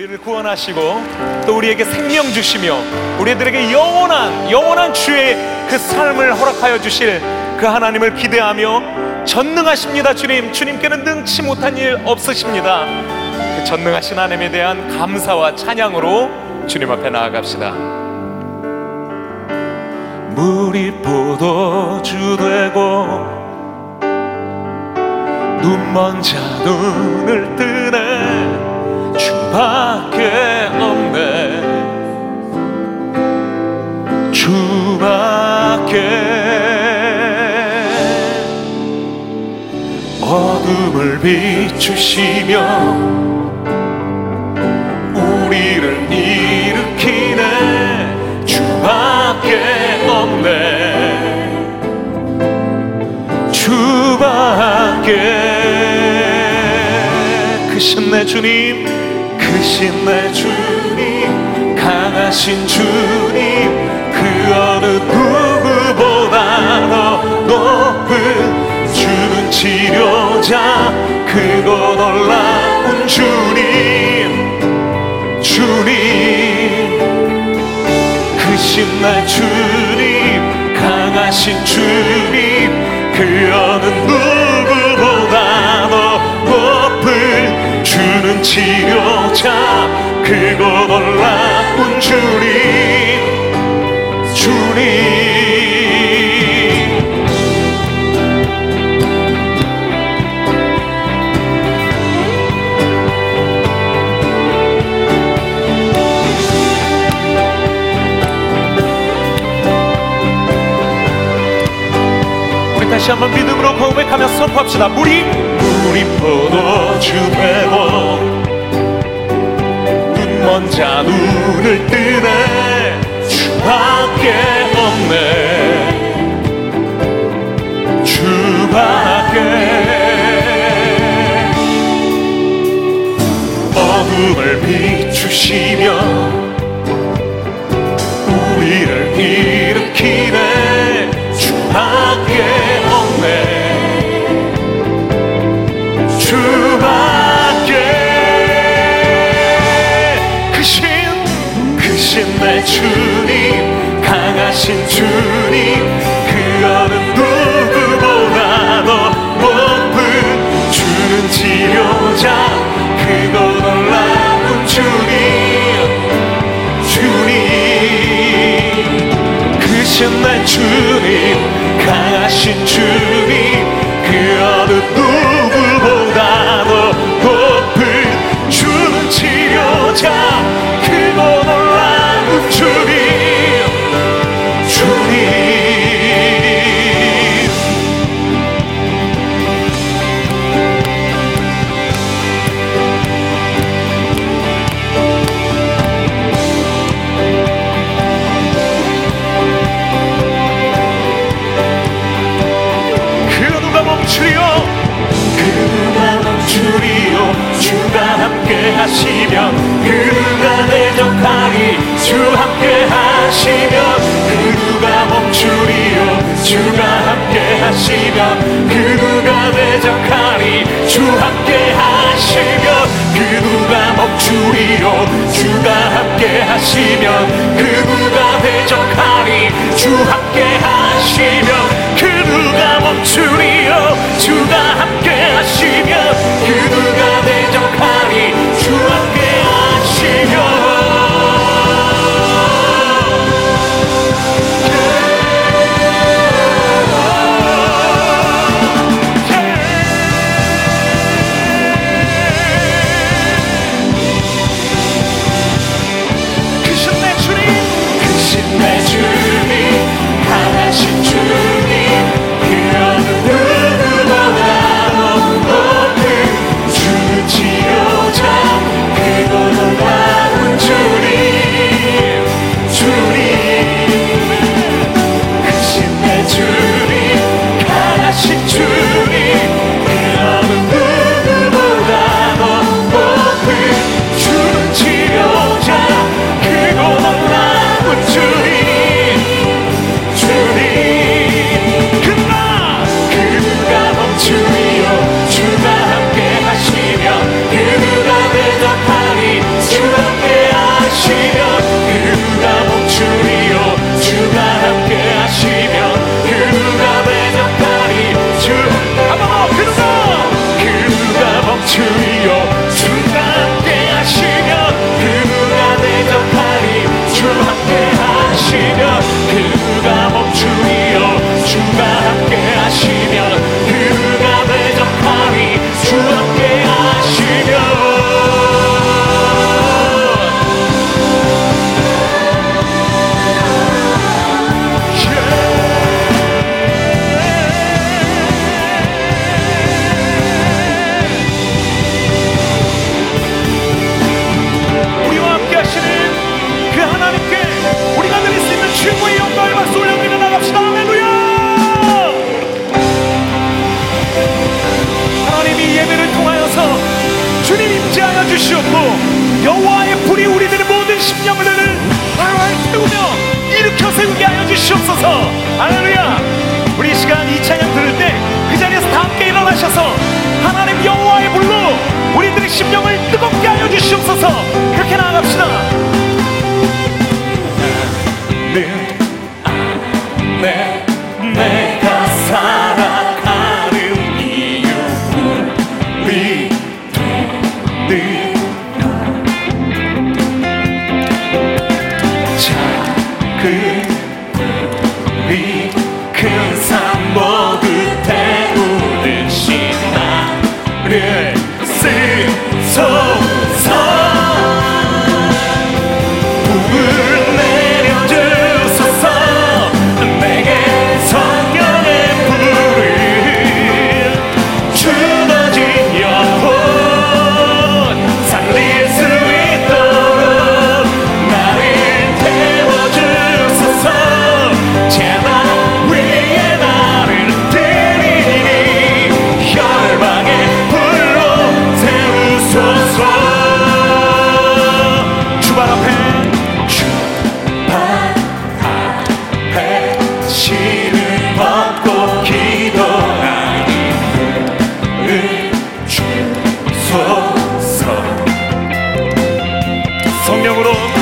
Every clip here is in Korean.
우리를 구원하시고 또 우리에게 생명 주시며 우리들에게 영원한 영원한 주의 그 삶을 허락하여 주실 그 하나님을 기대하며 전능하십니다 주님. 주님께는 능치 못한 일 없으십니다. 그 전능하신 하나님에 대한 감사와 찬양으로 주님 앞에 나아갑시다. 물이 포도주 되고 눈먼 자 눈을 뜨네 주밖에 없네. 주밖에 어둠을 비추시며 우리를 일으키네. 주밖에 없네. 주밖에 크신 내 주님 크신 내 주님 강하신 주님 그 어느 누구보다 더 높은 주는 치료자 그고 놀라운 주님 주님. 크신 내 주님 강하신 주님 그 어느 누구 주는 치료자. 그고 놀라운 주님. 주님. 우리 다시 한번 믿음으로 고백하며 선포합시다. 물이 물이 포도주 되고 눈먼 자 눈을 뜨네. 주밖에 없네. 주밖에. 어둠을 비추시며 내 주님 강하신 주님 그 어느 누구보다 더 높은 주는 치료자 그고 놀라운 주님. 주님 크신 내 주님 강하신 주님 그 어느 누구 하시면 그 누가 대적하리. 주 함께 주시옵소서. 할렐루야. 우리 시간 이 찬양 들을 때 그 자리에서 다 함께 일어나셔서 하나님 여호와의 불로 우리들의 심령을 뜨겁게 하여 주시옵소서. 그렇게 나아갑시다. 나는 성령으로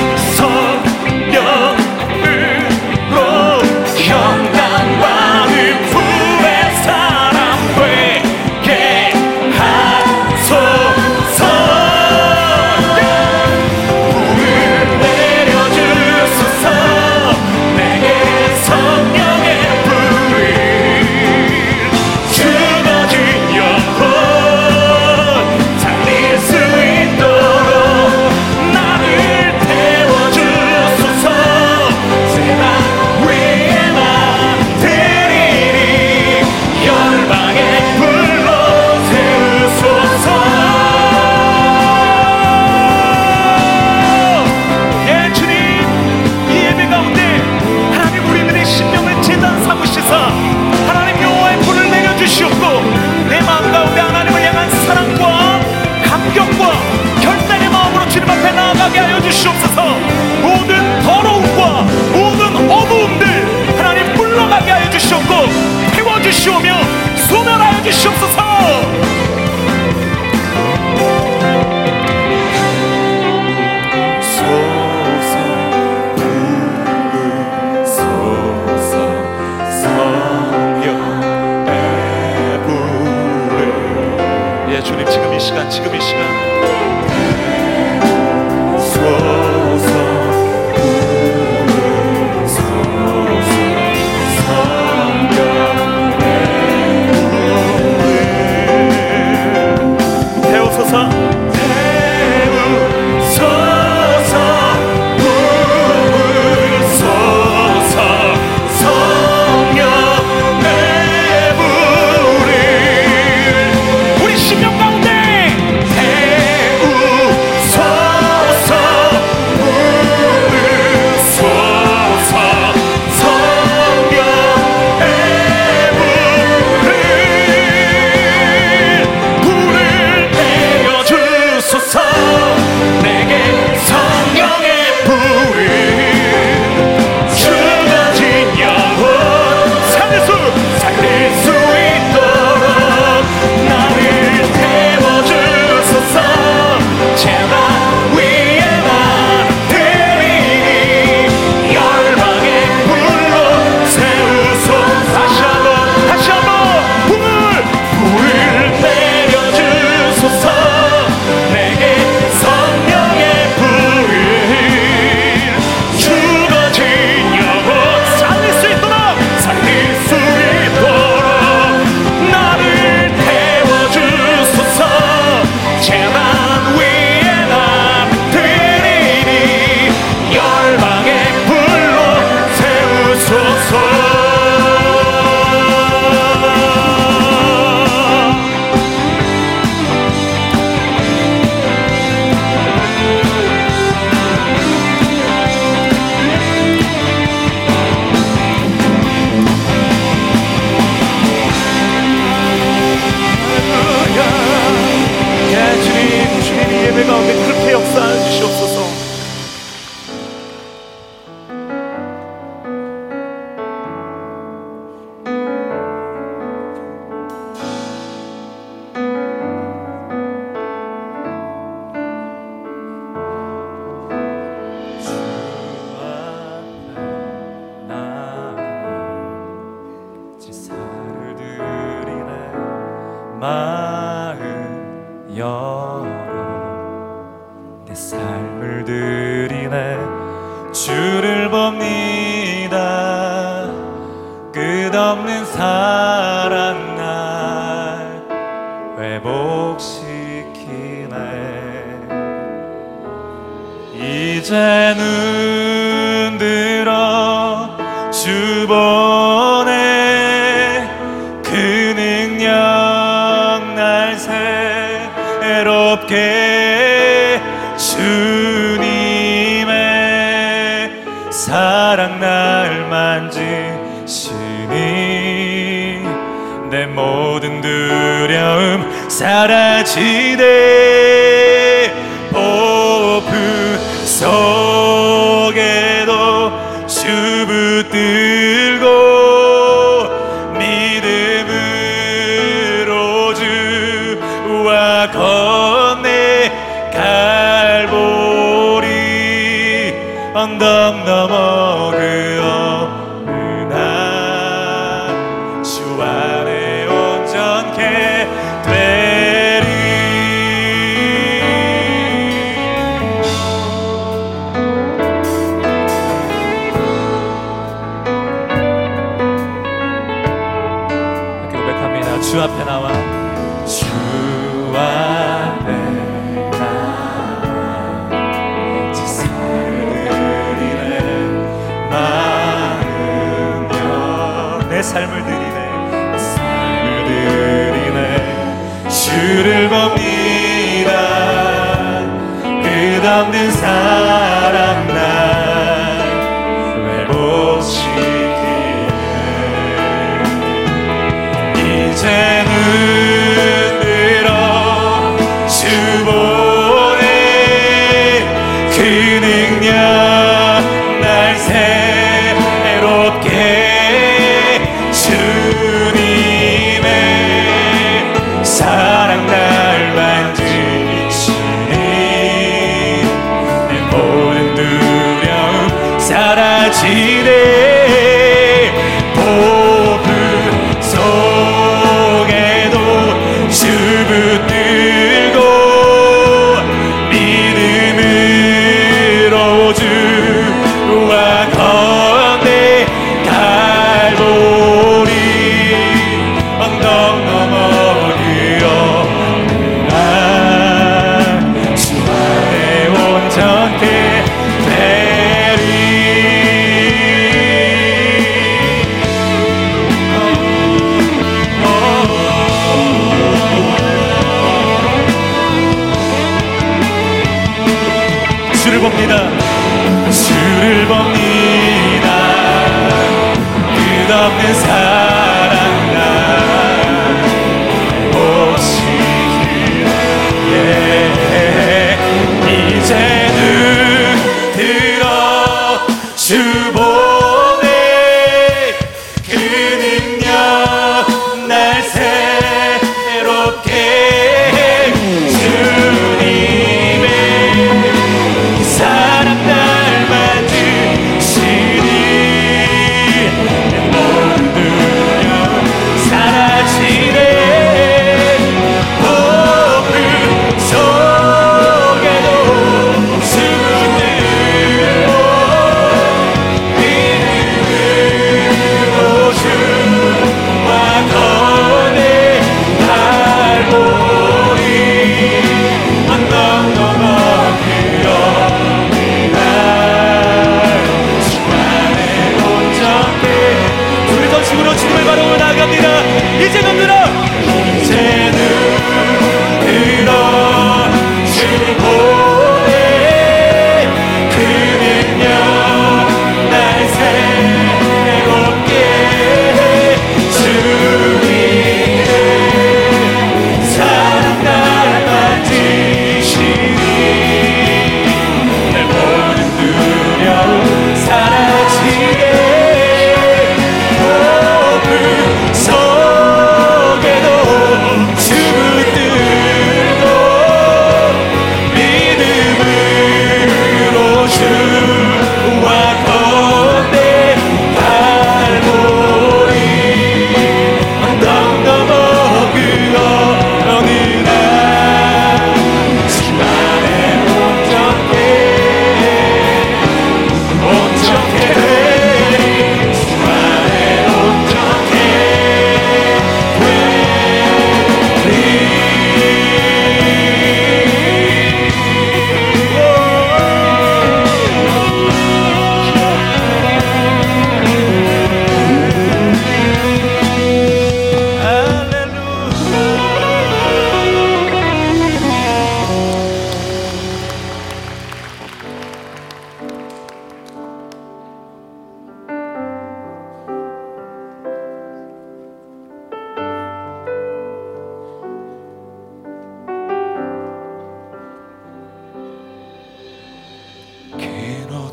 사랑 날 만지시니 내 모든 두려움 사라지네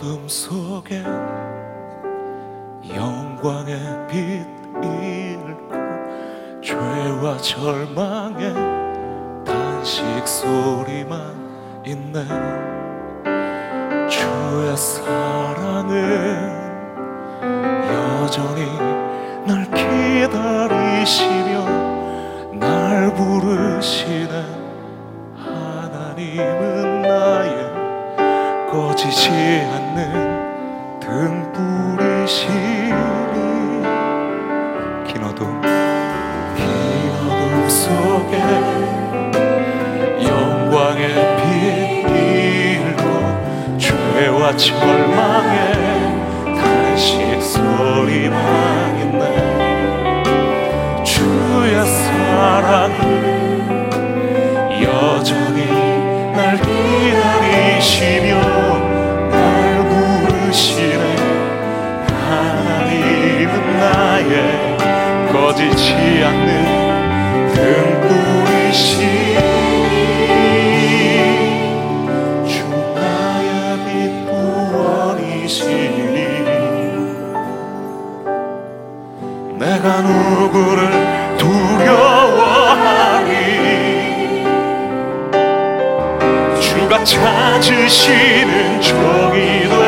어둠 속에 영광의 빛 잃고 죄와 절망의 단식 소리만 있네. 주의 사랑은 여전히 날 기다리시며 날 부르시네. 하나님은 나의 꺼지지 않는 등불이시니 긴 어둠 긴 어둠 속에 영광의 빛 잃고 죄와 절망의 단식 소리만 있네. 주의 사랑은 여전히 날 기다리시며 꺼지지 않는 구원이시니 내가 누구를 두려워하리? 주가 찾으시는 종이 되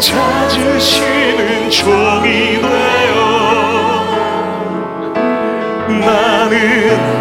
찾으시는 종이 되어 나는